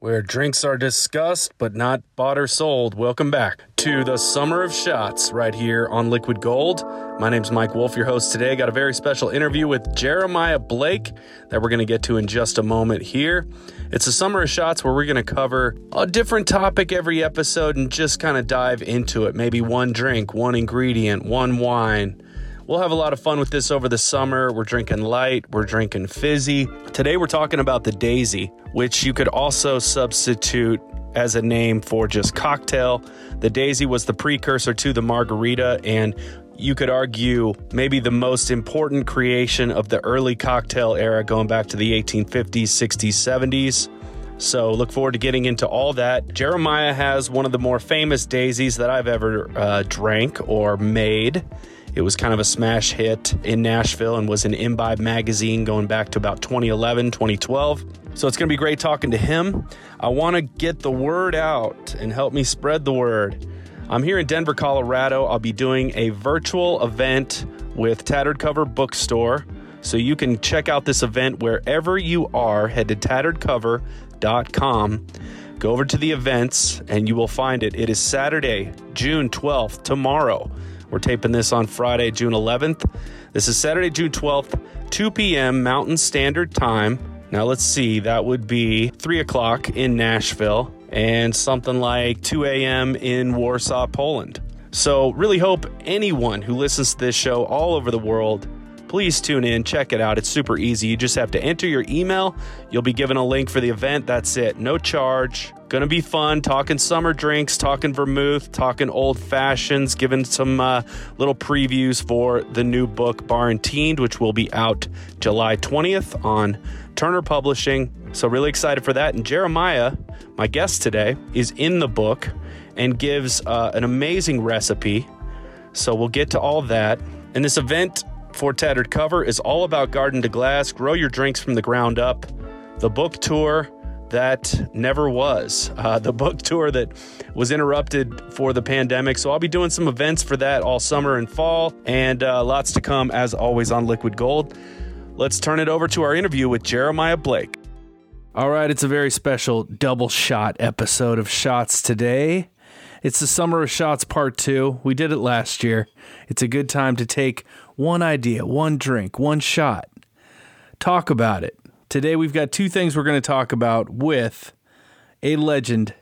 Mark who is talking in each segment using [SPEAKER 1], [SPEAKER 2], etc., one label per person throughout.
[SPEAKER 1] where drinks are discussed but not bought or sold. Welcome back to the Summer of Shots right here on Liquid Gold. My name's Mike Wolf, your host today. Got a very special interview with Jeremiah Blake that we're going to get to in just a moment here. It's a Summer of Shots where we're going to cover a different topic every episode and just kind of dive into it. Maybe one drink, one ingredient, one wine We'll have a lot of fun with this over the summer. We're drinking light, we're drinking fizzy. Today we're talking about the Daisy, which you could also substitute as a name for just cocktail. The Daisy was the precursor to the margarita, and you could argue maybe the most important creation of the early cocktail era going back to the 1850s, 60s, 70s. So look forward to getting into all that. Jeremiah has one of the more famous daisies that I've ever uh, drank or made. It was kind of a smash hit in Nashville and was in Imbibe magazine going back to about 2011, 2012. So it's going to be great talking to him. I want to get the word out and help me spread the word. I'm here in Denver, Colorado. I'll be doing a virtual event with Tattered Cover Bookstore. So you can check out this event wherever you are. Head to tatteredcover.com. Go over to the events and you will find it. It is Saturday, June 12th, tomorrow. We're taping this on Friday, June 11th. This is Saturday, June 12th, 2 p.m. Mountain Standard Time. Now, let's see, that would be 3 o'clock in Nashville and something like 2 a.m. in Warsaw, Poland. So, really hope anyone who listens to this show all over the world please tune in, check it out. It's super easy. You just have to enter your email. You'll be given a link for the event. That's it. No charge. Gonna be fun talking summer drinks, talking vermouth, talking old fashions, giving some uh, little previews for the new book, Barenteened, which will be out July 20th on Turner Publishing. So, really excited for that. And Jeremiah, my guest today, is in the book and gives uh, an amazing recipe. So, we'll get to all that. And this event for Tattered Cover is all about garden to glass, grow your drinks from the ground up. The book tour that never was. Uh, the book tour that was interrupted for the pandemic. So I'll be doing some events for that all summer and fall, and uh, lots to come as always on Liquid Gold. Let's turn it over to our interview with Jeremiah Blake. All right, it's a very special double shot episode of Shots today. It's the Summer of Shots Part 2. We did it last year. It's a good time to take one idea, one drink, one shot, talk about it, Today we've got two things we're going to talk about with a legend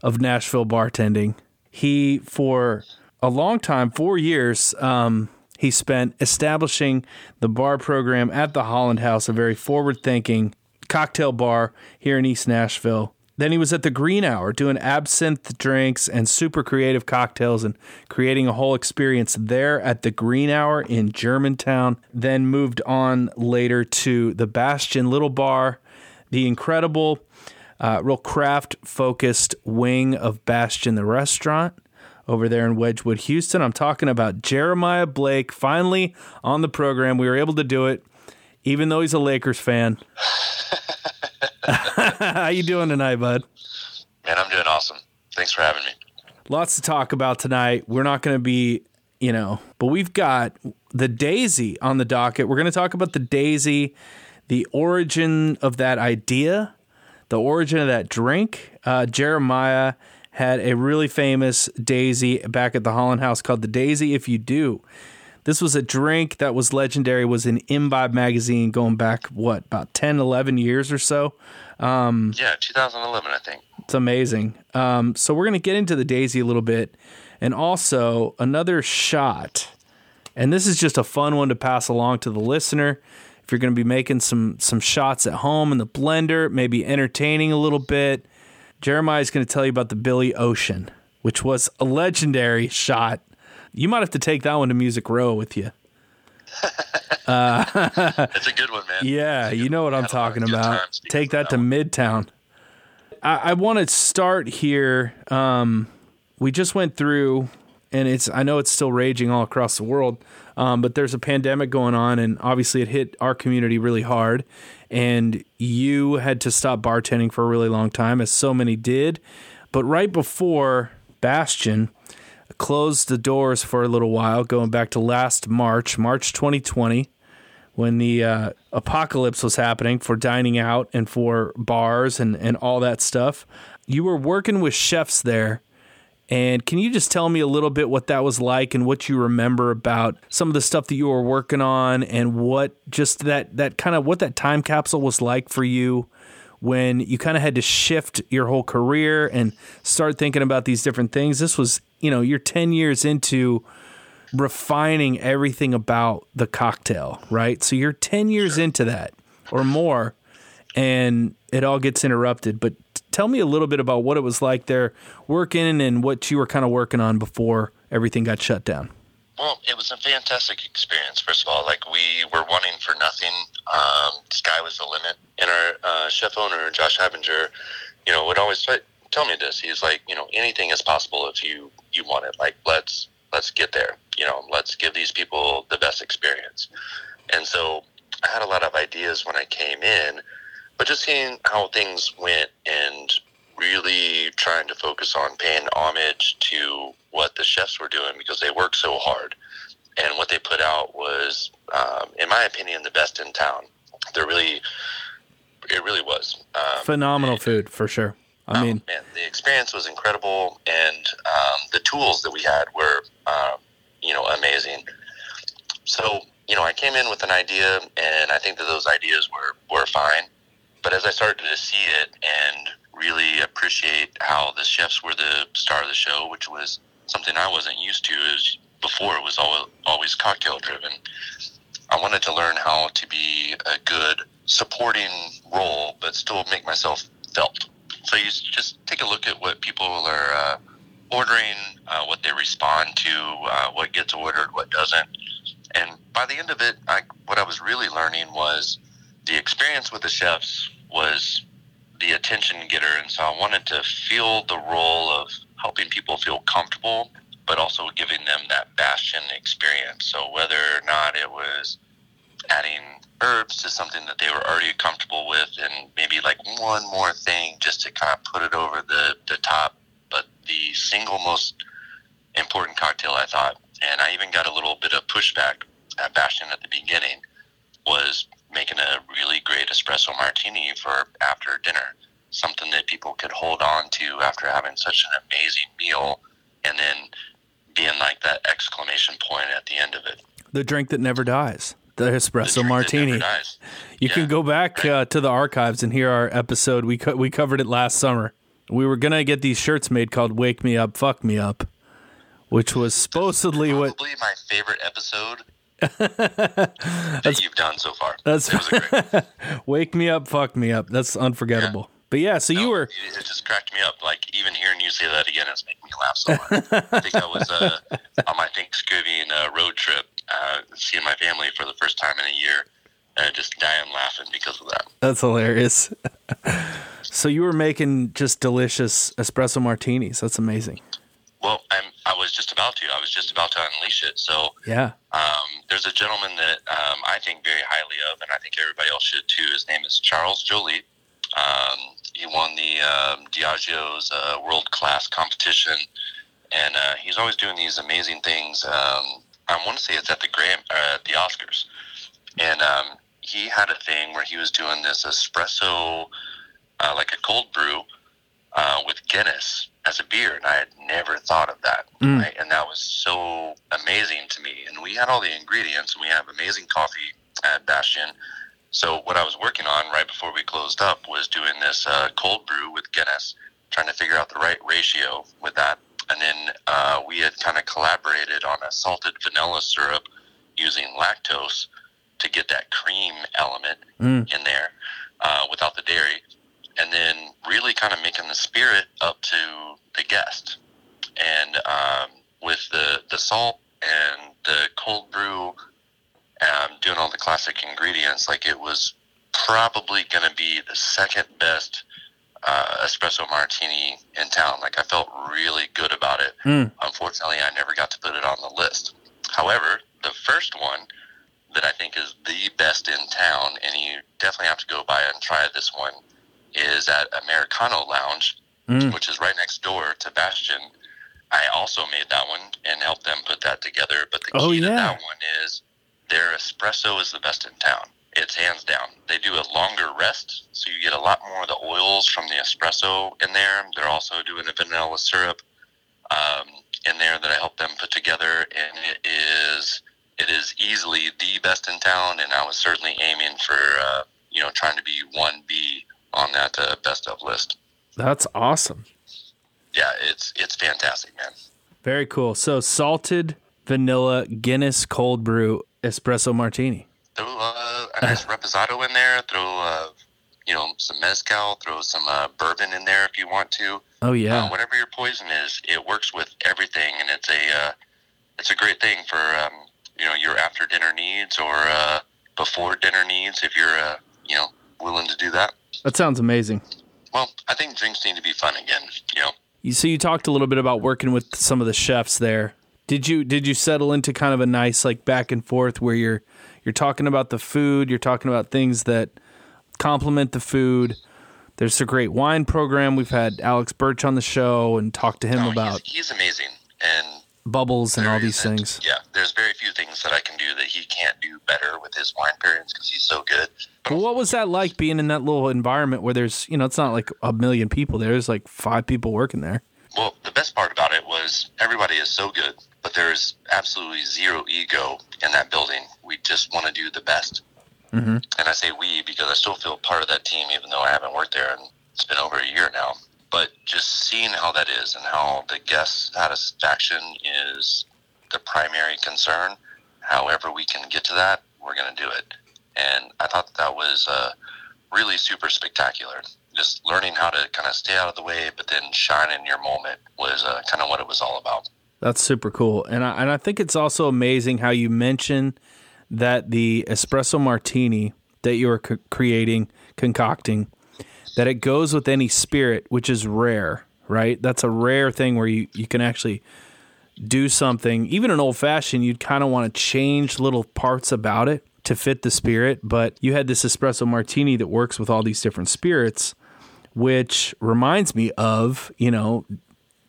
[SPEAKER 1] of Nashville bartending. He, for a long time, four years, um, he spent establishing the bar program at the Holland House, a very forward thinking cocktail bar here in East Nashville. Then he was at the Green Hour doing absinthe drinks and super creative cocktails and creating a whole experience there at the Green Hour in Germantown. Then moved on later to the Bastion Little Bar, the incredible, uh, real craft focused wing of Bastion the restaurant over there in Wedgewood, Houston. I'm talking about Jeremiah Blake finally on the program. We were able to do it, even though he's a Lakers fan. How you doing tonight, bud?
[SPEAKER 2] Man, I'm doing awesome. Thanks for having me.
[SPEAKER 1] Lots to talk about tonight. We're not going to be, you know, but we've got the Daisy on the docket. We're going to talk about the Daisy, the origin of that idea, the origin of that drink. Uh, Jeremiah had a really famous Daisy back at the Holland House called the Daisy If You Do. This was a drink that was legendary, was in Imbibe magazine going back, what, about 10, 11 years or so?
[SPEAKER 2] Um, yeah, 2011, I think.
[SPEAKER 1] It's amazing. Um, so we're going to get into the Daisy a little bit and also another shot. And this is just a fun one to pass along to the listener. If you're going to be making some some shots at home in the blender, maybe entertaining a little bit, Jeremiah is going to tell you about the Billy Ocean, which was a legendary shot you might have to take that one to Music Row with you.
[SPEAKER 2] Uh, it's a good one, man.
[SPEAKER 1] Yeah, you know what I'm talking about. Take that, to Midtown. I, I want to start here. Um, we just went through, and it's I know it's still raging all across the world, um, but there's a pandemic going on, and obviously it hit our community really hard. And you had to stop bartending for a really long time, as so many did. But right before Bastion, closed the doors for a little while, going back to last March, March 2020. when the uh, apocalypse was happening for dining out and for bars and, and all that stuff. You were working with chefs there. And can you just tell me a little bit what that was like and what you remember about some of the stuff that you were working on and what just that, that kind of what that time capsule was like for you when you kind of had to shift your whole career and start thinking about these different things? This was, you know, you're 10 years into refining everything about the cocktail, right? So you're 10 years into that or more and it all gets interrupted. But tell me a little bit about what it was like there working and what you were kind of working on before everything got shut down.
[SPEAKER 2] Well, it was a fantastic experience. First of all, like we were wanting for nothing. Um, sky was the limit. And our uh, chef owner, Josh Habiger, you know, would always tell me this. He's like, you know, anything is possible if you you want it. Like, let's let's get there. You know, let's give these people the best experience. And so I had a lot of ideas when I came in, but just seeing how things went and really trying to focus on paying homage to what the chefs were doing because they worked so hard. And what they put out was, um, in my opinion, the best in town. They're really, it really was.
[SPEAKER 1] Um, Phenomenal food, for sure. I um, mean,
[SPEAKER 2] man, the experience was incredible, and um, the tools that we had were, um, you know, amazing. So, you know, I came in with an idea, and I think that those ideas were were fine. But as I started to see it and really appreciate how the chefs were the star of the show, which was something I wasn't used to, is before it was all, always cocktail driven. I wanted to learn how to be a good supporting role, but still make myself felt so you just take a look at what people are uh, ordering, uh, what they respond to, uh, what gets ordered, what doesn't. And by the end of it, I, what I was really learning was the experience with the chefs was the attention getter. And so I wanted to feel the role of helping people feel comfortable, but also giving them that bastion experience. So whether or not it was adding herbs to something that they were already comfortable with and maybe like one more thing just to kind of put it over the, the top. But the single most important cocktail I thought, and I even got a little bit of pushback at Bastion at the beginning, was making a really great espresso martini for after dinner. Something that people could hold on to after having such an amazing meal and then being like that exclamation point at the end of it.
[SPEAKER 1] The drink that never dies the espresso the martini. You yeah. can go back uh, to the archives and hear our episode. We co- we covered it last summer. We were gonna get these shirts made called "Wake Me Up, Fuck Me Up," which was supposedly
[SPEAKER 2] Probably
[SPEAKER 1] what.
[SPEAKER 2] Probably my favorite episode that you've done so far.
[SPEAKER 1] That's great... "Wake Me Up, Fuck Me Up." That's unforgettable. Yeah. But yeah, so no, you were.
[SPEAKER 2] It just cracked me up. Like even hearing you say that again, it's making me laugh so hard. I think I was uh, on my Thanksgiving uh, road trip, uh, seeing my family for the first time in a year, and just dying laughing because of that.
[SPEAKER 1] That's hilarious. so you were making just delicious espresso martinis. That's amazing.
[SPEAKER 2] Well, I'm. I was just about to. I was just about to unleash it. So
[SPEAKER 1] yeah.
[SPEAKER 2] Um, there's a gentleman that um, I think very highly of, and I think everybody else should too. His name is Charles Joly. Um, he won the um, Diageo's uh, world class competition, and uh, he's always doing these amazing things. Um, I want to say it's at the Gram, uh, the Oscars, and um, he had a thing where he was doing this espresso, uh, like a cold brew, uh, with Guinness as a beer, and I had never thought of that. Mm. Right? And that was so amazing to me. And we had all the ingredients, and we have amazing coffee at Bastion. So what I was working on right before we closed up was doing this uh, cold brew with Guinness, trying to figure out the right ratio with that and then uh, we had kind of collaborated on a salted vanilla syrup using lactose to get that cream element mm. in there uh, without the dairy, and then really kind of making the spirit up to the guest. And um, with the the salt and the cold brew, um, doing all the classic ingredients, like it was probably going to be the second best uh, espresso martini in town. Like I felt really good about it. Mm. Unfortunately, I never got to put it on the list. However, the first one that I think is the best in town, and you definitely have to go by and try this one, is at Americano Lounge, mm. which is right next door to Bastion. I also made that one and helped them put that together. But the oh, key oh, yeah. to that one is their espresso is the best in town. It's hands down. They do a longer rest, so you get a lot more of the oils from the espresso in there. They're also doing the vanilla syrup um, in there that I helped them put together, and it is it is easily the best in town. And I was certainly aiming for uh, you know trying to be one B on that uh, best of list.
[SPEAKER 1] That's awesome.
[SPEAKER 2] Yeah, it's it's fantastic, man.
[SPEAKER 1] Very cool. So salted vanilla Guinness cold brew espresso martini.
[SPEAKER 2] Throw uh, a nice reposado in there. Throw uh, you know some mezcal. Throw some uh, bourbon in there if you want to.
[SPEAKER 1] Oh yeah.
[SPEAKER 2] Uh, whatever your poison is, it works with everything, and it's a uh, it's a great thing for um, you know your after dinner needs or uh, before dinner needs if you're uh, you know willing to do that.
[SPEAKER 1] That sounds amazing.
[SPEAKER 2] Well, I think drinks need to be fun again. You know.
[SPEAKER 1] You, so you talked a little bit about working with some of the chefs there. Did you did you settle into kind of a nice like back and forth where you're you're talking about the food, you're talking about things that complement the food. There's a great wine program. We've had Alex Birch on the show and talked to him oh,
[SPEAKER 2] No,
[SPEAKER 1] about
[SPEAKER 2] he's, he's amazing, and
[SPEAKER 1] bubbles and all these things.
[SPEAKER 2] Yeah, there's very few things that I can do that he can't do better with his wine pairings because he's so good.
[SPEAKER 1] Well, what was that like being in that little environment where there's, you know, it's not like a million people there. There's like five people working there.
[SPEAKER 2] Well, the best part about it was everybody is so good, but there's absolutely zero ego in that building. We just want to do the best.
[SPEAKER 1] Mm-hmm.
[SPEAKER 2] And I say we because I still feel part of that team, even though I haven't worked there and it's been over a year now. But just seeing how that is and how the guest satisfaction is the primary concern, however we can get to that, we're going to do it. And I thought that was uh, really super spectacular. Just learning how to kind of stay out of the way, but then shine in your moment was uh, kind of what it was all about.
[SPEAKER 1] That's super cool. And I, and I think it's also amazing how you mention that the espresso martini that you are c- creating, concocting, that it goes with any spirit, which is rare, right? That's a rare thing where you, you can actually do something. Even an old fashioned, you'd kind of want to change little parts about it to fit the spirit. But you had this espresso martini that works with all these different spirits, which reminds me of, you know,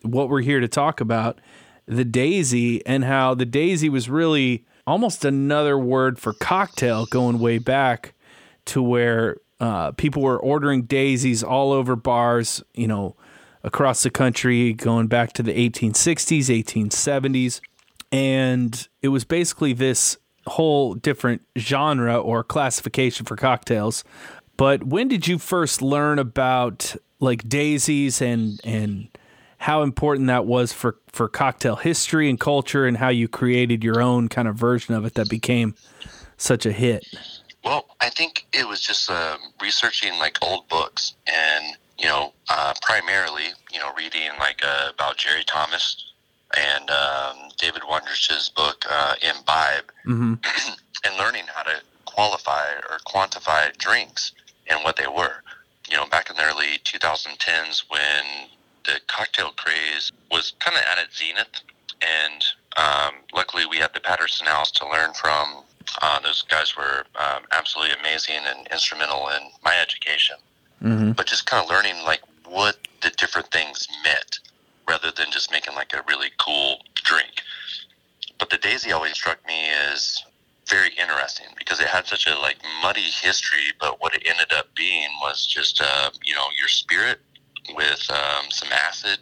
[SPEAKER 1] what we're here to talk about the daisy and how the daisy was really almost another word for cocktail going way back to where uh, people were ordering daisies all over bars, you know, across the country, going back to the 1860s, 1870s. And it was basically this whole different genre or classification for cocktails. But when did you first learn about like daisies and and how important that was for for cocktail history and culture and how you created your own kind of version of it that became such a hit?
[SPEAKER 2] Well, I think it was just um, researching like old books and, you know, uh, primarily, you know, reading like uh, about Jerry Thomas and um, David Wondrich's book, uh, Imbibe,
[SPEAKER 1] Mm-hmm.
[SPEAKER 2] and learning how to qualify or quantify drinks and what they were. You know, back in the early 2010s when the cocktail craze was kind of at its zenith, and um, luckily we had the Patterson House to learn from. Uh, those guys were um, absolutely amazing and instrumental in my education.
[SPEAKER 1] Mm-hmm.
[SPEAKER 2] But just kind of learning like what the different things meant, rather than just making like a really cool drink. But the daisy always struck me as very interesting because it had such a like muddy history, but what it ended up being was just uh, you know your spirit with um, some acid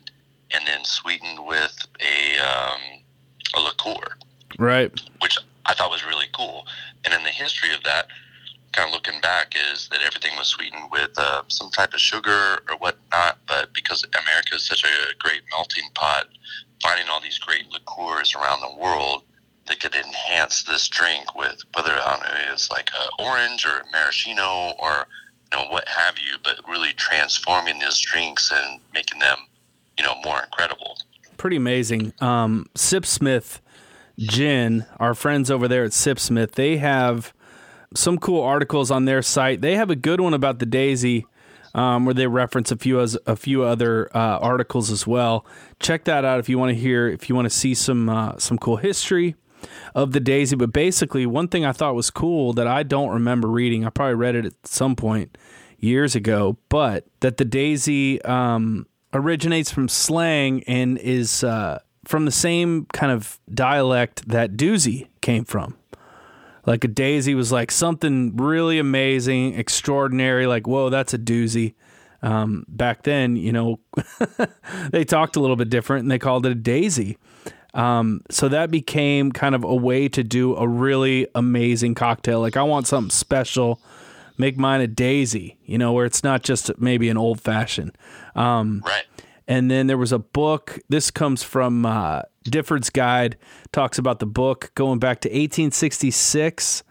[SPEAKER 2] and then sweetened with a um, a liqueur,
[SPEAKER 1] Right.
[SPEAKER 2] which I thought was really cool. And in the history of that, kind of looking back, is that everything was sweetened with uh, some type of sugar or whatnot. But because America is such a great melting pot, finding all these great liqueurs around the world that could enhance this drink with whether I don't know, it's like orange or maraschino or know what have you, but really transforming these drinks and making them you know more incredible.
[SPEAKER 1] Pretty amazing. Um, Sipsmith Gin, our friends over there at Sipsmith, they have some cool articles on their site. They have a good one about the Daisy, um, where they reference a few as a few other uh, articles as well. Check that out if you want to hear, if you want to see some uh, some cool history of the Daisy. But basically, one thing I thought was cool that I don't remember reading, I probably read it at some point years ago, but that the Daisy um, originates from slang and is uh, from the same kind of dialect that doozy came from. Like a daisy was like something really amazing, extraordinary. Like whoa, that's a doozy. Um, back then, you know, they talked a little bit different and they called it a daisy. Um, so that became kind of a way to do a really amazing cocktail. Like, I want something special, make mine a daisy, you know, where it's not just maybe an old fashioned. Um,
[SPEAKER 2] right.
[SPEAKER 1] And then there was a book. This comes from uh, Difford's Guide, talks about the book going back to 1866,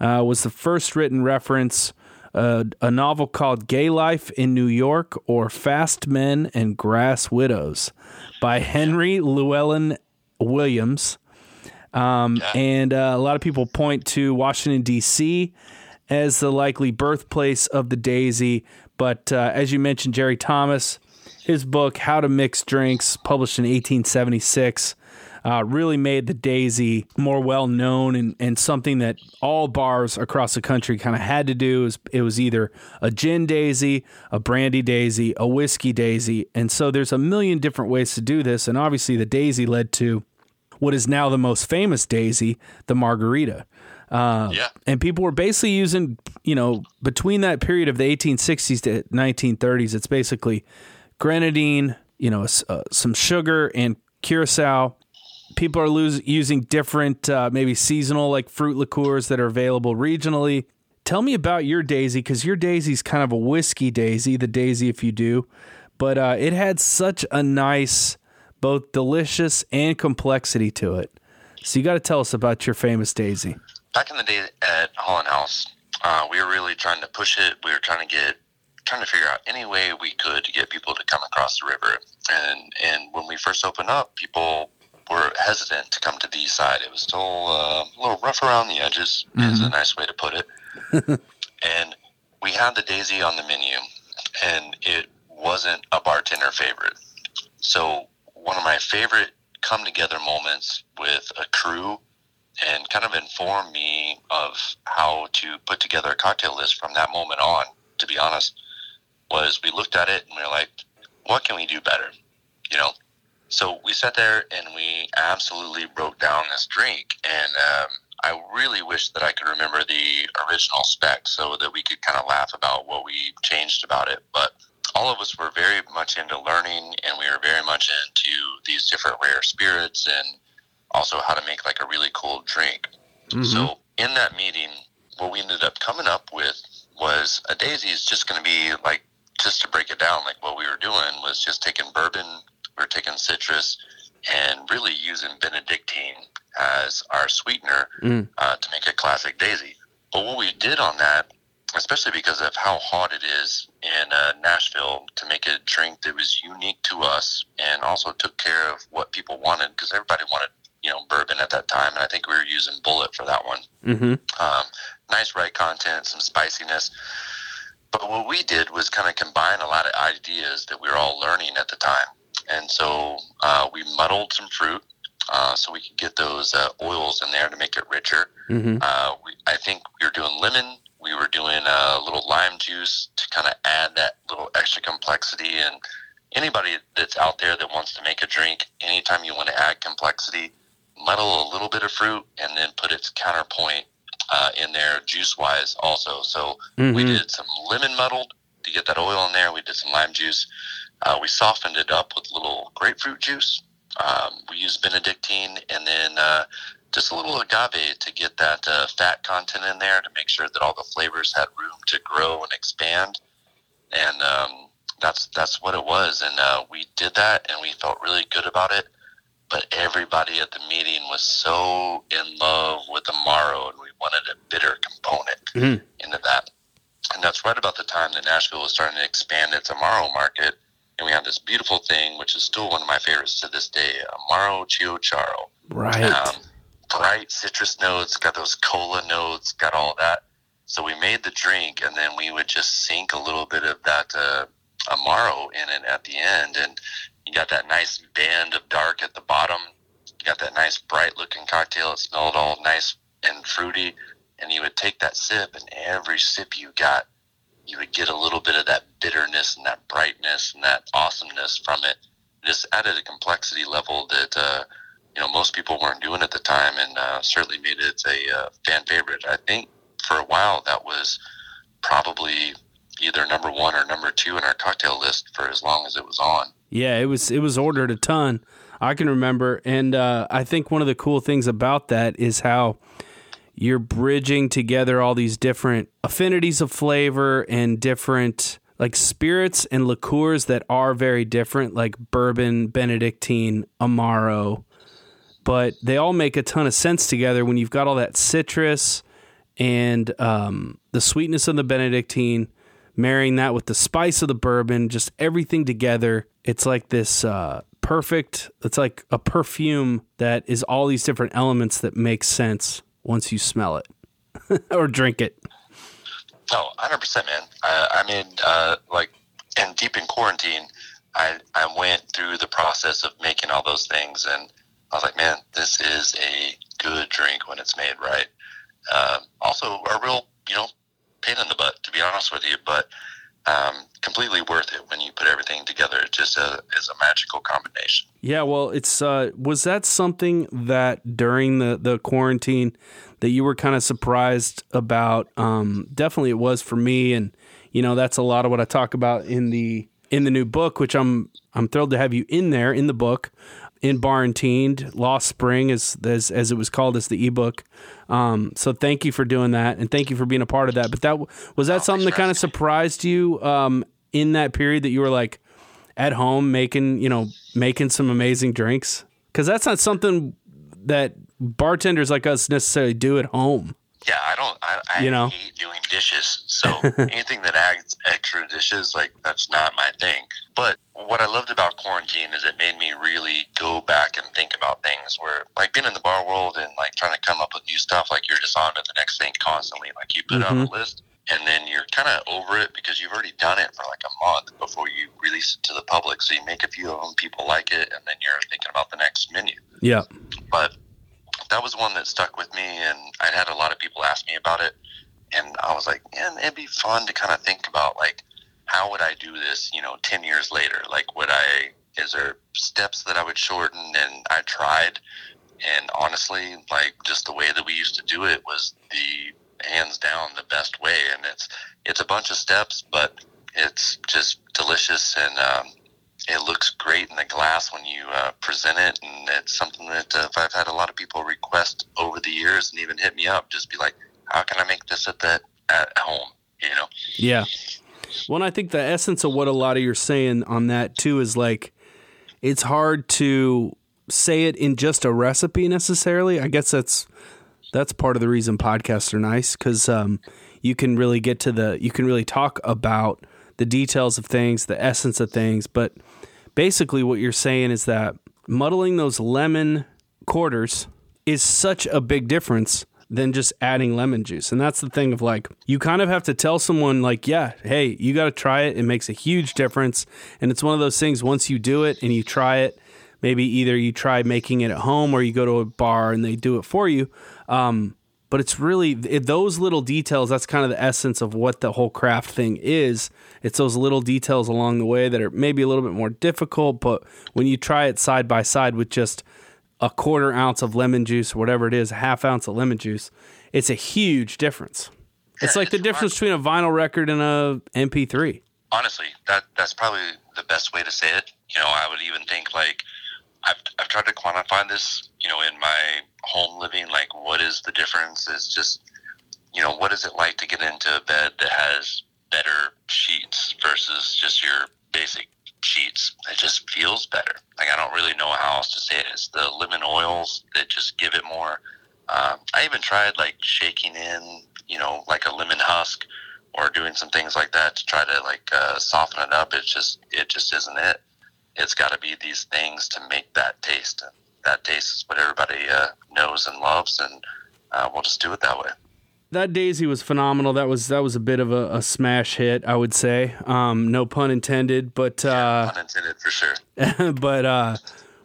[SPEAKER 1] uh, was the first written reference. Uh, a novel called Gay Life in New York or Fast Men and Grass Widows by Henry Llewellyn Williams. Um, yeah. And uh, a lot of people point to Washington, D.C. as the likely birthplace of the Daisy. But uh, as you mentioned, Jerry Thomas, his book, How to Mix Drinks, published in 1876, uh, really made the Daisy more well known and, and something that all bars across the country kind of had to do. Was, it was either a gin Daisy, a brandy Daisy, a whiskey Daisy. And so there's a million different ways to do this. And obviously, the Daisy led to what is now the most famous Daisy, the margarita.
[SPEAKER 2] Uh, yeah.
[SPEAKER 1] And people were basically using, you know, between that period of the 1860s to 1930s, it's basically grenadine, you know, uh, some sugar and curacao. People are lose, using different, uh, maybe seasonal, like fruit liqueurs that are available regionally. Tell me about your daisy because your daisy's kind of a whiskey daisy, the daisy if you do, but uh, it had such a nice both delicious and complexity to it. So you got to tell us about your famous daisy.
[SPEAKER 2] Back in the day at Holland House, uh, we were really trying to push it. We were trying to get, trying to figure out any way we could to get people to come across the river. And and when we first opened up, people were hesitant to come to the east side. It was still uh, a little rough around the edges. Mm-hmm. Is a nice way to put it. and we had the daisy on the menu, and it wasn't a bartender favorite. So one of my favorite come together moments with a crew and kind of inform me of how to put together a cocktail list from that moment on, to be honest, was we looked at it and we were like, what can we do better? You know? So we sat there and we absolutely broke down this drink. And um, I really wish that I could remember the original spec so that we could kind of laugh about what we changed about it. But all of us were very much into learning and we were very much into these different rare spirits and also how to make like a really cool drink. Mm-hmm. So in that meeting, what we ended up coming up with was a daisy is just going to be like, just to break it down, like what we were doing was just taking bourbon, we were taking citrus, and really using Benedictine as our sweetener mm. uh, to make a classic daisy. But what we did on that especially because of how hot it is in uh, Nashville, to make a drink that was unique to us and also took care of what people wanted because everybody wanted, you know, bourbon at that time, and I think we were using Bulleit for that one.
[SPEAKER 1] Mm-hmm.
[SPEAKER 2] Um, nice rye content, some spiciness. But what we did was kind of combine a lot of ideas that we were all learning at the time, and so uh, we muddled some fruit. Uh, so we could get those uh, oils in there to make it richer.
[SPEAKER 1] Mm-hmm.
[SPEAKER 2] Uh, we, I think we were doing lemon we were doing a little lime juice to kind of add that little extra complexity. And anybody that's out there that wants to make a drink, anytime you want to add complexity, muddle a little bit of fruit and then put its counterpoint uh, in there juice wise also. So mm-hmm. we did some lemon muddled to get that oil in there. We did some lime juice. Uh, we softened it up with a little grapefruit juice. Um, we used Benedictine and then uh, just a little agave to get that uh, fat content in there to make sure that all the flavors had room to grow and expand. And um, that's that's what it was. And uh, we did that, and we felt really good about it. But everybody at the meeting was so in love with the Amaro, and we wanted a bitter component
[SPEAKER 1] mm-hmm.
[SPEAKER 2] into that. And that's right about the time that Nashville was starting to expand its Amaro market. And we had this beautiful thing, which is still one of my favorites to this day, Amaro CioCiaro.
[SPEAKER 1] Right. Um,
[SPEAKER 2] bright citrus notes, got those cola notes, got all that. So we made the drink, and then we would just sink a little bit of that uh, amaro in it at the end, and you got that nice band of dark at the bottom. You got that nice bright looking cocktail. It smelled all nice and fruity, and you would take that sip, and every sip you got, you would get a little bit of that bitterness and that brightness and that awesomeness from it. Just added a complexity level that. Uh, you know most people weren't doing at the time, and uh, certainly made it a uh, fan favorite. I think for a while that was probably either number one or number two in our cocktail list for as long as it was on.
[SPEAKER 1] Yeah, it was it was ordered a ton. I can remember, and uh, I think one of the cool things about that is how you're bridging together all these different affinities of flavor and different like spirits and liqueurs that are very different, like bourbon, Benedictine, Amaro, but they all make a ton of sense together when you've got all that citrus and um, the sweetness of the Benedictine, marrying that with the spice of the bourbon, just everything together. It's like this uh, perfect, it's like a perfume that is all these different elements that make sense once you smell it or drink it.
[SPEAKER 2] No, hundred percent, man. I, I mean, uh, like, and deep in quarantine, I I went through the process of making all those things, and I was like, man, this is a good drink when it's made right. Uh, also, a real, you know, pain in the butt, to be honest with you, but um, completely worth it when you put everything together. It just a, is a magical combination.
[SPEAKER 1] Yeah, well, it's uh, was that something that during the the quarantine that you were kind of surprised about? Um, definitely, it was for me, and you know that's a lot of what I talk about in the in the new book, which I'm I'm thrilled to have you in there in the book in Barenteened, Lost Spring, as as as it was called as the ebook. Um, so thank you for doing that, and thank you for being a part of that. But that was that oh, something that kind of surprised you um, in that period that you were like at home making you know making some amazing drinks because that's not something that bartenders like us necessarily do at home.
[SPEAKER 2] Yeah, I don't. I, I you know? hate doing dishes. So anything that adds extra dishes, like that's not my thing. But what I loved about quarantine is it made me really go back and think about things. Where like being in the bar world and like trying to come up with new stuff, like you're just on to the next thing constantly. Like you put mm-hmm. on a list, and then you're kind of over it because you've already done it for like a month before you release it to the public. So you make a few of them, people like it, and then you're thinking about the next menu.
[SPEAKER 1] Yeah.
[SPEAKER 2] But that was one that stuck with me, and I'd had a lot of people ask me about it, and I was like, man, it'd be fun to kind of think about like how would I do this, you know, ten years later? Like, would I? Is there steps that I would shorten? And I tried, and honestly, like just the way that we used to do it was the hands down the best way, and it's it's a bunch of steps, but it's just delicious and um, it looks great in the glass when you uh, present it, and it's something that uh, I've had a lot of people request over the years, and even hit me up, just be like, "How can I make this at that at home?" You know?
[SPEAKER 1] Yeah. Well, I think the essence of what a lot of you're saying on that too is like, it's hard to say it in just a recipe necessarily. I guess that's that's part of the reason podcasts are nice because um, you can really get to the you can really talk about the details of things, the essence of things. But basically, what you're saying is that muddling those lemon quarters is such a big difference than just adding lemon juice. And that's the thing of like, you kind of have to tell someone, like, yeah, hey, you got to try it. It makes a huge difference. And it's one of those things, once you do it and you try it, maybe either you try making it at home or you go to a bar and they do it for you. Um, but it's really it, those little details that's kind of the essence of what the whole craft thing is it's those little details along the way that are maybe a little bit more difficult but when you try it side by side with just a quarter ounce of lemon juice or whatever it is a half ounce of lemon juice it's a huge difference it's like the difference between a vinyl record and a mp3
[SPEAKER 2] honestly that that's probably the best way to say it you know i would even think like I've, I've tried to quantify this, you know, in my home living. Like, what is the difference? Is just, you know, what is it like to get into a bed that has better sheets versus just your basic sheets? It just feels better. Like, I don't really know how else to say it. It's the lemon oils that just give it more. Um, I even tried like shaking in, you know, like a lemon husk or doing some things like that to try to like uh, soften it up. It's just, it just isn't it it's got to be these things to make that taste. And that taste is what everybody uh, knows and loves, and uh, we'll just do it that way.
[SPEAKER 1] That Daisy was phenomenal. That was that was a bit of a, a smash hit, I would say. Um, no pun intended, but uh,
[SPEAKER 2] yeah, pun intended for
[SPEAKER 1] sure. but uh,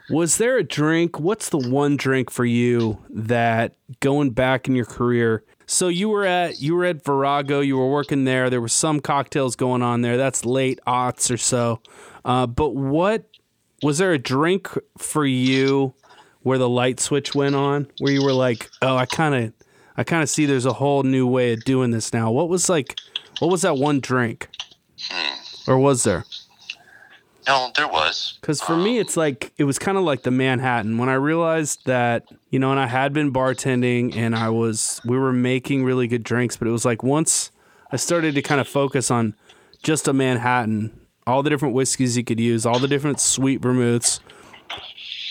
[SPEAKER 1] was there a drink? What's the one drink for you that going back in your career? So you were at you were at Virago. You were working there. There were some cocktails going on there. That's late aughts or so. Uh, but what was there a drink for you where the light switch went on, where you were like, "Oh, I kind of, I kind of see there's a whole new way of doing this now." What was like, what was that one drink, hmm. or was there?
[SPEAKER 2] No, there was.
[SPEAKER 1] Because for me, it's like it was kind of like the Manhattan when I realized that you know, and I had been bartending and I was we were making really good drinks, but it was like once I started to kind of focus on just a Manhattan, all the different whiskeys you could use, all the different sweet vermouths,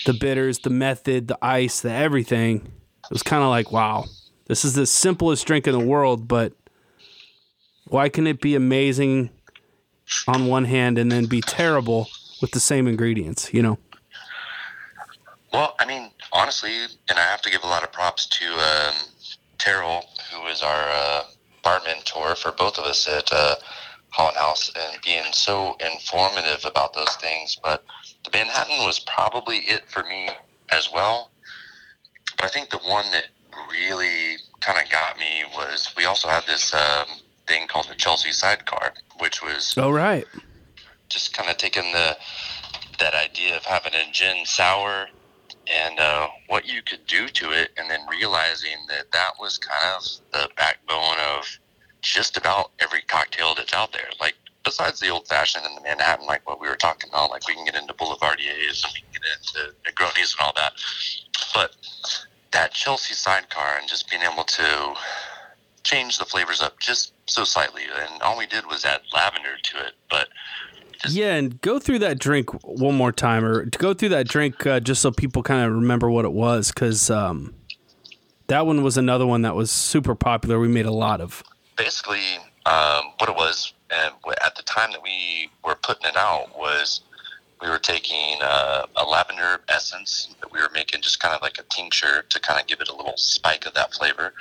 [SPEAKER 1] the bitters, the method, the ice, the everything. It was kind of like, wow, this is the simplest drink in the world, but why can it be amazing on one hand and then be terrible with the same ingredients, you know?
[SPEAKER 2] Well, I mean, honestly, and I have to give a lot of props to um, Terrell, who is our uh, bar mentor for both of us at uh, Holland House, and being so informative about those things. But the Manhattan was probably it for me as well. But I think the one that really kind of got me was we also had this um, thing called the Chelsea Sidecar, which was
[SPEAKER 1] Oh, right.
[SPEAKER 2] just kind of taking the that idea of having a gin sour and uh, what you could do to it, and then realizing that that was kind of the backbone of just about every cocktail that's out there. Like besides the old fashioned and the Manhattan, like what we were talking about, like we can get into Boulevardiers and we can get into Negronis and all that, but that Chelsea sidecar and just being able to change the flavors up just so slightly, and all we did was add lavender to it, but
[SPEAKER 1] Yeah, and go through that drink one more time, or go through that drink uh, just so people kind of remember what it was, because um, that one was another one that was super popular. We made a lot of.
[SPEAKER 2] basically um, what it was and at the time that we were putting it out was we were taking uh, a lavender essence that we were making just kind of like a tincture to kind of give it a little spike of that flavor.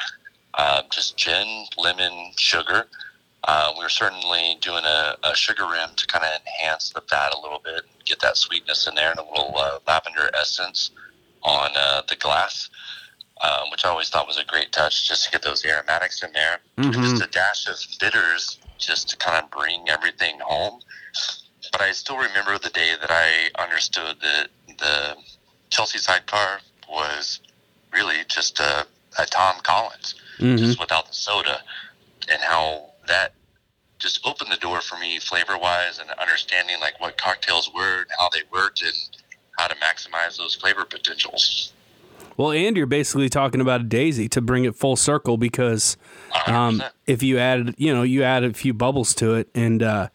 [SPEAKER 2] Uh, just gin lemon sugar. Uh, we were certainly doing a, a sugar rim to kind of enhance the fat a little bit get that sweetness in there and a little uh, lavender essence on uh, the glass um, which I always thought was a great touch, just to get those aromatics in there, and just a dash of bitters, just to kind of bring everything home. But I still remember the day that I understood that the Chelsea sidecar was really just a, a Tom Collins, just without the soda, and how that just opened the door for me flavor wise and understanding like what cocktails were and how they worked and how to maximize those flavor potentials.
[SPEAKER 1] Well, and you're basically talking about a daisy to bring it full circle because um, if you add, you know, you add a few bubbles to it, and uh,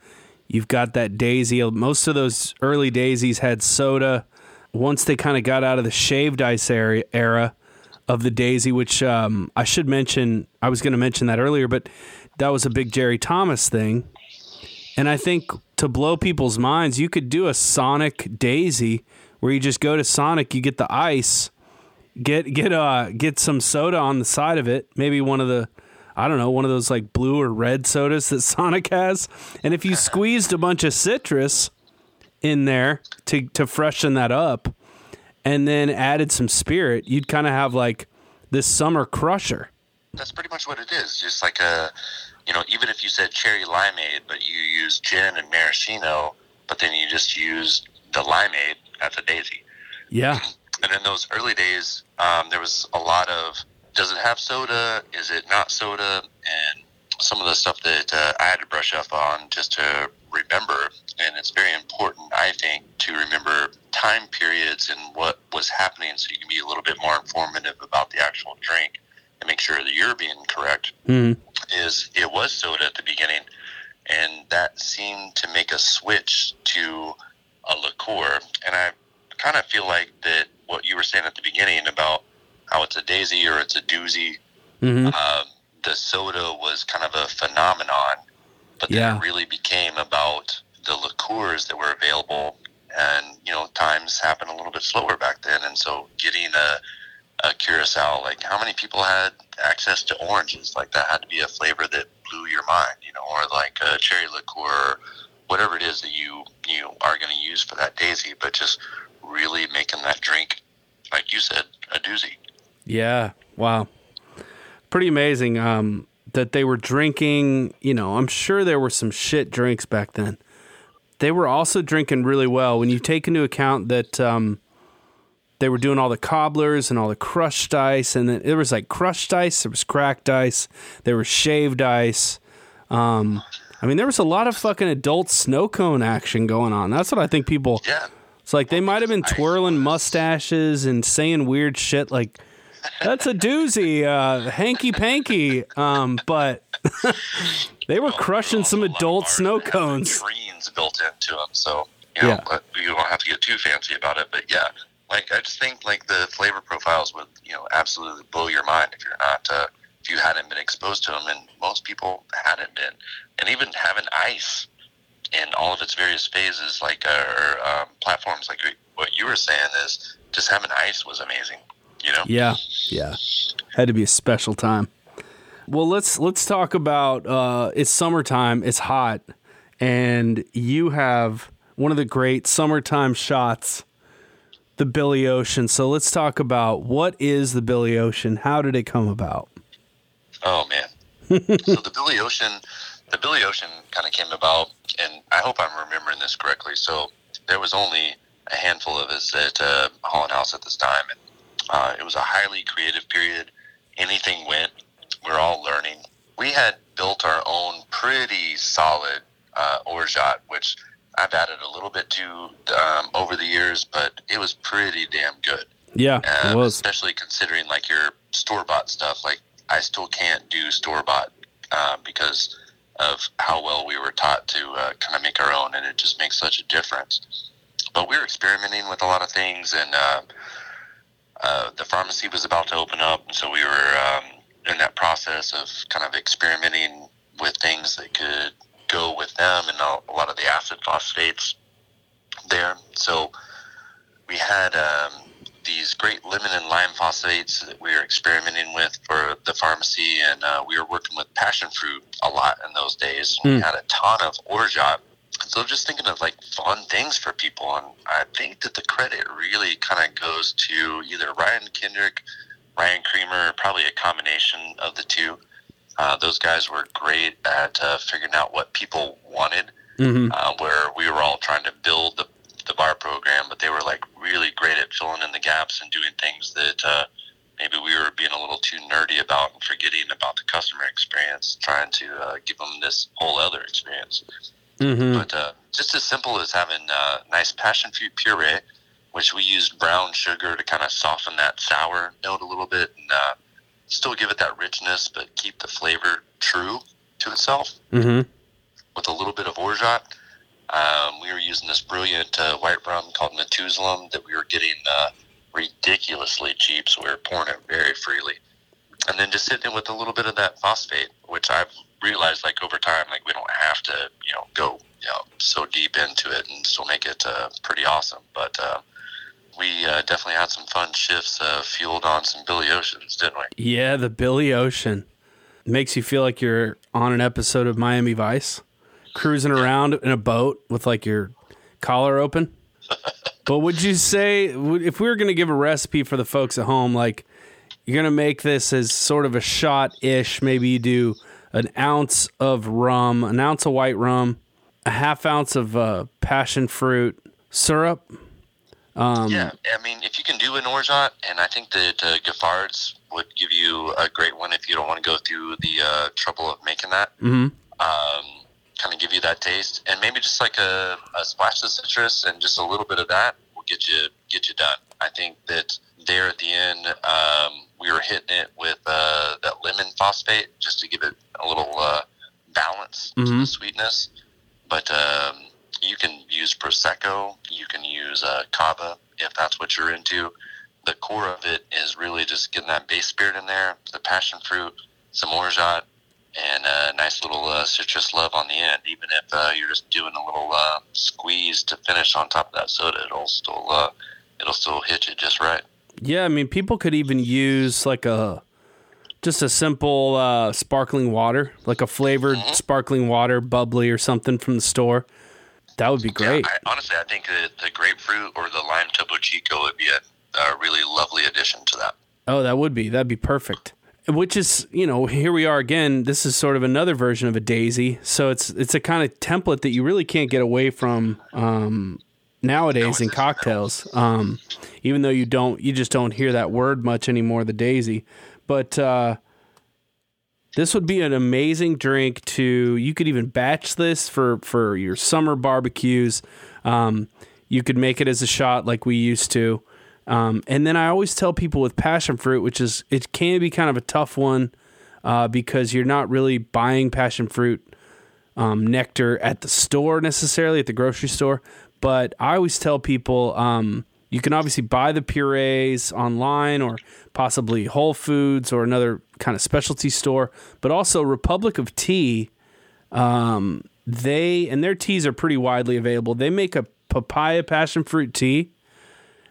[SPEAKER 1] you've got that daisy. Most of those early daisies had soda. Once they kind of got out of the shaved ice era, of the daisy, which um, I should mention, I was going to mention that earlier, but that was a big Jerry Thomas thing. And I think to blow people's minds, you could do a Sonic Daisy where you just go to Sonic, you get the ice, get get uh get some soda on the side of it, maybe one of the I don't know, one of those like blue or red sodas that Sonic has. And if you squeezed a bunch of citrus in there to to freshen that up and then added some spirit, you'd kind of have like this summer crusher.
[SPEAKER 2] that's pretty much what it is. Just like a, you know, even if you said cherry limeade, but you use gin and maraschino, but then you just use the limeade at the daisy.
[SPEAKER 1] Yeah.
[SPEAKER 2] And in those early days, um, there was a lot of, does it have soda? Is it not soda? And some of the stuff that uh, I had to brush up on just to remember. And it's very important, I think, to remember time periods and what was happening so you can be a little bit more informative about the actual drink and make sure that you're being correct.
[SPEAKER 1] Mhm.
[SPEAKER 2] Is it was soda at the beginning, and that seemed to make a switch to a liqueur. And I kind of feel like that what you were saying at the beginning it's a daisy or it's a doozy,
[SPEAKER 1] hmm
[SPEAKER 2] um, the soda was kind of a phenomenon, but then
[SPEAKER 1] Yeah.
[SPEAKER 2] it really became about the liqueurs that were available. And you know, times happened a little bit slower back then, and so getting a a curacao, like how many people had access to oranges? Like that had to be a flavor that blew your mind, you know, or like a cherry liqueur, whatever it is that you you are going to use for that daisy. But just really making that drink, like you said, a doozy.
[SPEAKER 1] Yeah. Wow. Pretty amazing um, that they were drinking. You know, I'm sure there were some shit drinks back then. They were also drinking really well when you take into account that um, they were doing all the cobblers and all the crushed ice, and then there was like crushed ice, there was cracked ice, there was shaved ice. Um, I mean, there was a lot of fucking adult snow cone action going on. That's what I think people.
[SPEAKER 2] Yeah.
[SPEAKER 1] It's like they might have been twirling mustaches and saying weird shit like, "That's a doozy, uh, hanky panky," um, but they were crushing some adult snow cones.
[SPEAKER 2] Screens built into them, so you know
[SPEAKER 1] Yeah.
[SPEAKER 2] you don't have to get too fancy about it. But yeah, like I just think like the flavor profiles would you know absolutely blow your mind if you're not uh, if you hadn't been exposed to them, and most people hadn't been, and even having ice in all of its various phases, like uh, or um, platforms, like what you were saying is just having ice was amazing. You know.
[SPEAKER 1] Yeah, yeah, had to be a special time. Well, let's let's talk about. Uh, it's summertime. It's hot, and you have one of the great summertime shots, the Billy Ocean. So let's talk about what is the Billy Ocean. How did it come about?
[SPEAKER 2] Oh man. so the Billy Ocean, the Billy Ocean kind of came about, and I hope I'm remembering this correctly. So there was only a handful of us at uh, Holland House at this time, and uh, it was a highly creative period. Anything went. We're all learning. We had built our own pretty solid uh, orgeat, which I've added a little bit to um, over the years, but it was pretty damn good.
[SPEAKER 1] Yeah, it
[SPEAKER 2] Um,
[SPEAKER 1] was.
[SPEAKER 2] especially considering like your store bought stuff. Like I still can't do store bought uh, because of how well we were taught to uh, kind of make our own, and it just makes such a difference. But we were experimenting with a lot of things, and uh, uh, the pharmacy was about to open up, and so we were um, in that process of kind of experimenting with things that could go with them and a, a lot of the acid phosphates there. So we had um, these great lemon and lime phosphates that we were experimenting with for the pharmacy, and uh, we were working with passion fruit a lot in those days. We
[SPEAKER 1] Hmm.
[SPEAKER 2] had a ton of orgeat. So just thinking of like fun things for people, and I think that the credit really kind of goes to either Ryan Kendrick, Ryan Creamer, probably a combination of the two. Uh, those guys were great at uh, figuring out what people wanted
[SPEAKER 1] hmm
[SPEAKER 2] uh, where we were all trying to build the, the bar program, but they were like really great at filling in the gaps and doing things that uh, maybe we were being a little too nerdy about and forgetting about the customer experience, trying to uh, give them this whole other experience.
[SPEAKER 1] Hmm
[SPEAKER 2] But uh, just as simple as having uh, nice passion fruit puree, which we used brown sugar to kind of soften that sour note a little bit and uh, still give it that richness, but keep the flavor true to itself
[SPEAKER 1] hmm
[SPEAKER 2] with a little bit of orgeat. Um, we were using this brilliant uh, white rum called Matusalem that we were getting uh, ridiculously cheap, so we were pouring it very freely. And then just hitting it with a little bit of that phosphate, which I've realized like over time, like we don't have to, you know, go you know so deep into it and still make it uh, pretty awesome. But uh, we uh, definitely had some fun shifts uh, fueled on some Billy Oceans, didn't we?
[SPEAKER 1] Yeah, the Billy Ocean makes you feel like you're on an episode of Miami Vice, cruising around in a boat with like your collar open. but would you say if we were going to give a recipe for the folks at home, like you're going to make this as sort of a shot ish? Maybe you do an ounce of rum, an ounce of white rum, a half ounce of uh, passion fruit syrup. Um,
[SPEAKER 2] Yeah, I mean, if you can do an orgeat, and I think that uh, would give you a great one if you don't want to go through the uh, trouble of making that.
[SPEAKER 1] hmm
[SPEAKER 2] Um, kind of give you that taste, and maybe just like a, a splash of citrus and just a little bit of that will get you get you done. I think that there at the end, um, we were hitting it with uh, that lemon phosphate just to give it a little uh, balance to
[SPEAKER 1] Mhm.
[SPEAKER 2] the sweetness. But um, you can use prosecco, you can use uh, cava if that's what you're into. The core of it is really just getting that base spirit in there, the passion fruit, some orgeat, and a nice little uh, citrus love on the end. Even if uh, you're just doing a little uh, squeeze to finish on top of that soda, it'll still uh, it'll still hit you just right.
[SPEAKER 1] Yeah, I mean, people could even use like a just a simple uh, sparkling water, like a flavored
[SPEAKER 2] Mhm.
[SPEAKER 1] sparkling water, bubbly or something from the store. That would be great.
[SPEAKER 2] Yeah, I, honestly, I think that the grapefruit or the lime Topo Chico would be a, a really lovely addition to that.
[SPEAKER 1] oh, that would be that'd be perfect. Which is, you know, here we are again. This is sort of another version of a daisy. So it's it's a kind of template that you really can't get away from um, nowadays in cocktails. Um, even though you don't, you just don't hear that word much anymore, the daisy. But uh, this would be an amazing drink to. You could even batch this for for your summer barbecues. Um, you could make it as a shot like we used to. Um, and then I always tell people with passion fruit, which is it can be kind of a tough one uh, because you're not really buying passion fruit um, nectar at the store necessarily at the grocery store. But I always tell people um, you can obviously buy the purees online or possibly Whole Foods or another kind of specialty store. But also Republic of Tea, um, they and their teas are pretty widely available. They make a papaya passion fruit tea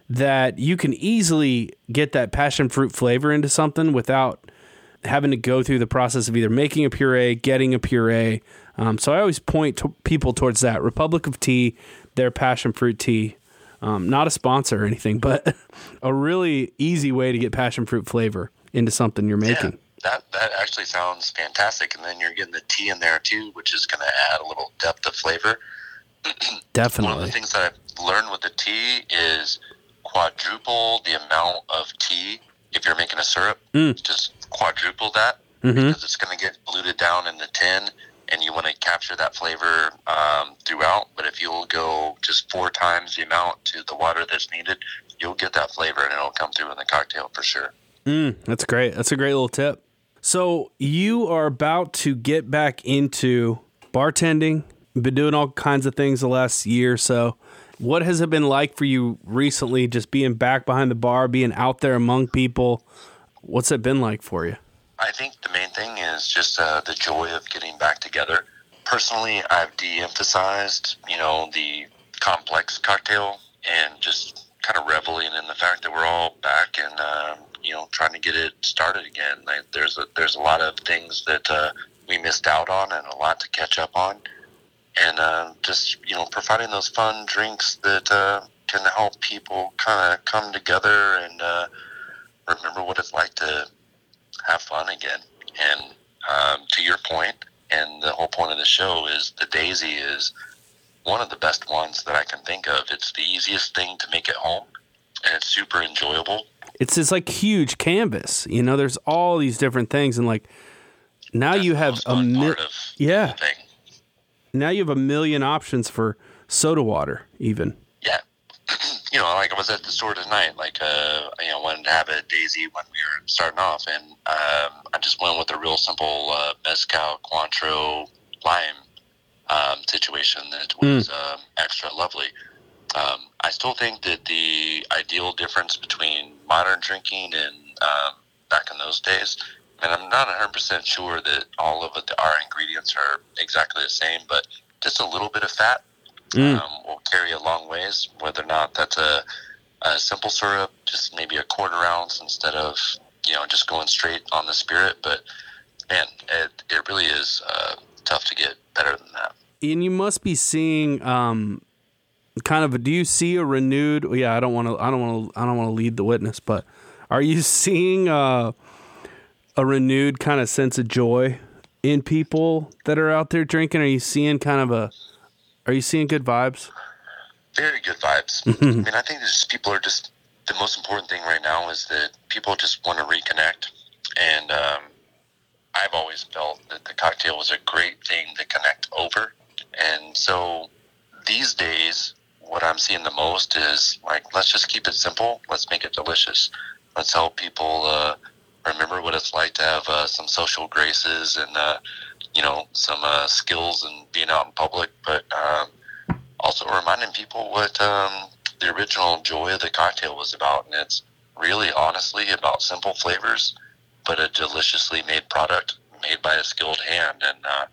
[SPEAKER 1] that you can easily get that passion fruit flavor into something without having to go through the process of either making a puree, getting a puree. Um, so I always point to people towards that Republic of Tea, their passion fruit tea. Um, not a sponsor or anything, but a really easy way to get passion fruit flavor into something you're making. Yeah,
[SPEAKER 2] that that actually sounds fantastic, and then you're getting the tea in there too, which is going to add a little depth of flavor.
[SPEAKER 1] Definitely.
[SPEAKER 2] One of the things that I've learned with the tea is quadruple the amount of tea if you're making a syrup. Mm. Just quadruple that mm-hmm. because it's going to get diluted down in the tin, and you want to capture that flavor um, throughout. But if you'll go just four times the amount to the water that's needed, you'll get that flavor, and it'll come through in the cocktail for sure.
[SPEAKER 1] Mm, that's great. That's a great little tip. So you are about to get back into bartending. Been doing all kinds of things the last year or so. What has it been like for you recently, just being back behind the bar, being out there among people? What's it been like for you?
[SPEAKER 2] I think the main thing is just uh, the joy of getting back together. Personally, I've de-emphasized, you know, the complex cocktail and just kind of reveling in the fact that we're all back and uh, you know trying to get it started again. Like, there's a there's a lot of things that uh, we missed out on and a lot to catch up on and uh, just you know providing those fun drinks that uh, can help people kind of come together and uh, remember what it's like to have fun again. And um, to your point, and the whole point of the show is the Daisy is one of the best ones that I can think of. It's the easiest thing to make at home, and it's super enjoyable.
[SPEAKER 1] It's this like huge canvas, you know. There's all these different things, and like now That's you have a mi- yeah now you have a million options for soda water, even.
[SPEAKER 2] You know, like I was at the store tonight, like, uh, you know, wanted to have a daisy when we were starting off, and um, I just went with a real simple uh, mezcal Cointreau lime um, situation that hmm. was mm. um, extra lovely. Um, I still think that the ideal difference between modern drinking and um, back in those days and I'm not 100% sure that all of the, our ingredients are exactly the same, but just a little bit of fat mm. um, will carry a long ways, whether or not that's a, a simple syrup, just maybe a quarter ounce instead of, you know, just going straight on the spirit. But man, it, it really is uh, tough to get better than that.
[SPEAKER 1] And you must be seeing um, kind of do you see a renewed, yeah, I don't want to, I don't want to, I don't want to lead the witness, but are you seeing, uh, a renewed kind of sense of joy in people that are out there drinking? Are you seeing kind of a are you seeing good vibes?
[SPEAKER 2] Very good vibes. I mean, I think just people are just the most important thing right now is that people just want to reconnect, and um, I've always felt that the cocktail was a great thing to connect over, and so these days, what I'm seeing the most is like, let's just keep it simple. Let's make it delicious. Let's help people uh, remember what it's like to have uh, some social graces and uh, you know some uh, skills and being out in public, but um, also reminding people what um, the original joy of the cocktail was about, and it's really honestly about simple flavors, but a deliciously made product made by a skilled hand, and uh,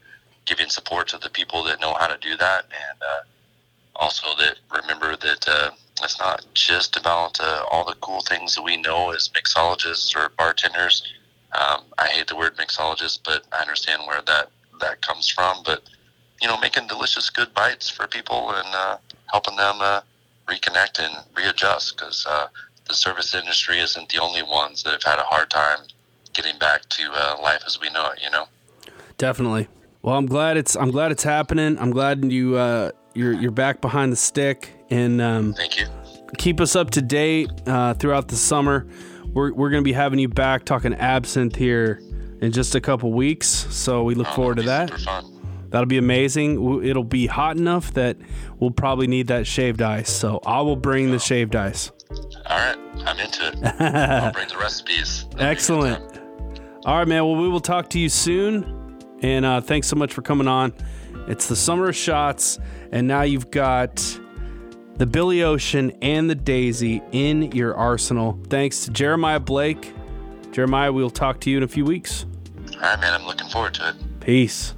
[SPEAKER 2] giving support to the people that know how to do that, and uh, also that remember that uh, it's not just about uh, all the cool things that we know as mixologists or bartenders. Um, I hate the word mixologist, but I understand where that that comes from. But you know, making delicious, good bites for people and uh, helping them uh, reconnect and readjust because uh, the service industry isn't the only ones that have had a hard time getting back to uh, life as we know it. You know.
[SPEAKER 1] Definitely. Well, I'm glad it's I'm glad it's happening. I'm glad you uh, you're you're back behind the stick and um,
[SPEAKER 2] Thank you.
[SPEAKER 1] keep us up to date uh, throughout the summer. We're, we're going to be having you back talking absinthe here in just a couple weeks. So we look
[SPEAKER 2] Oh,
[SPEAKER 1] forward to that.
[SPEAKER 2] be Super fun.
[SPEAKER 1] That'll be amazing. It'll be hot enough that we'll probably need that shaved ice. So I will bring the shaved ice.
[SPEAKER 2] All right, I'm into it. I'll bring the recipes. That'll be a good
[SPEAKER 1] Excellent. All right, man. Well, we will talk to you soon. And uh, thanks so much for coming on. It's the summer of shots, and now you've got the Billy Ocean and the Daisy in your arsenal. Thanks to Jeremiah Blake. Jeremiah, we'll talk to you in a few weeks.
[SPEAKER 2] All right, man. I'm looking forward to it.
[SPEAKER 1] Peace.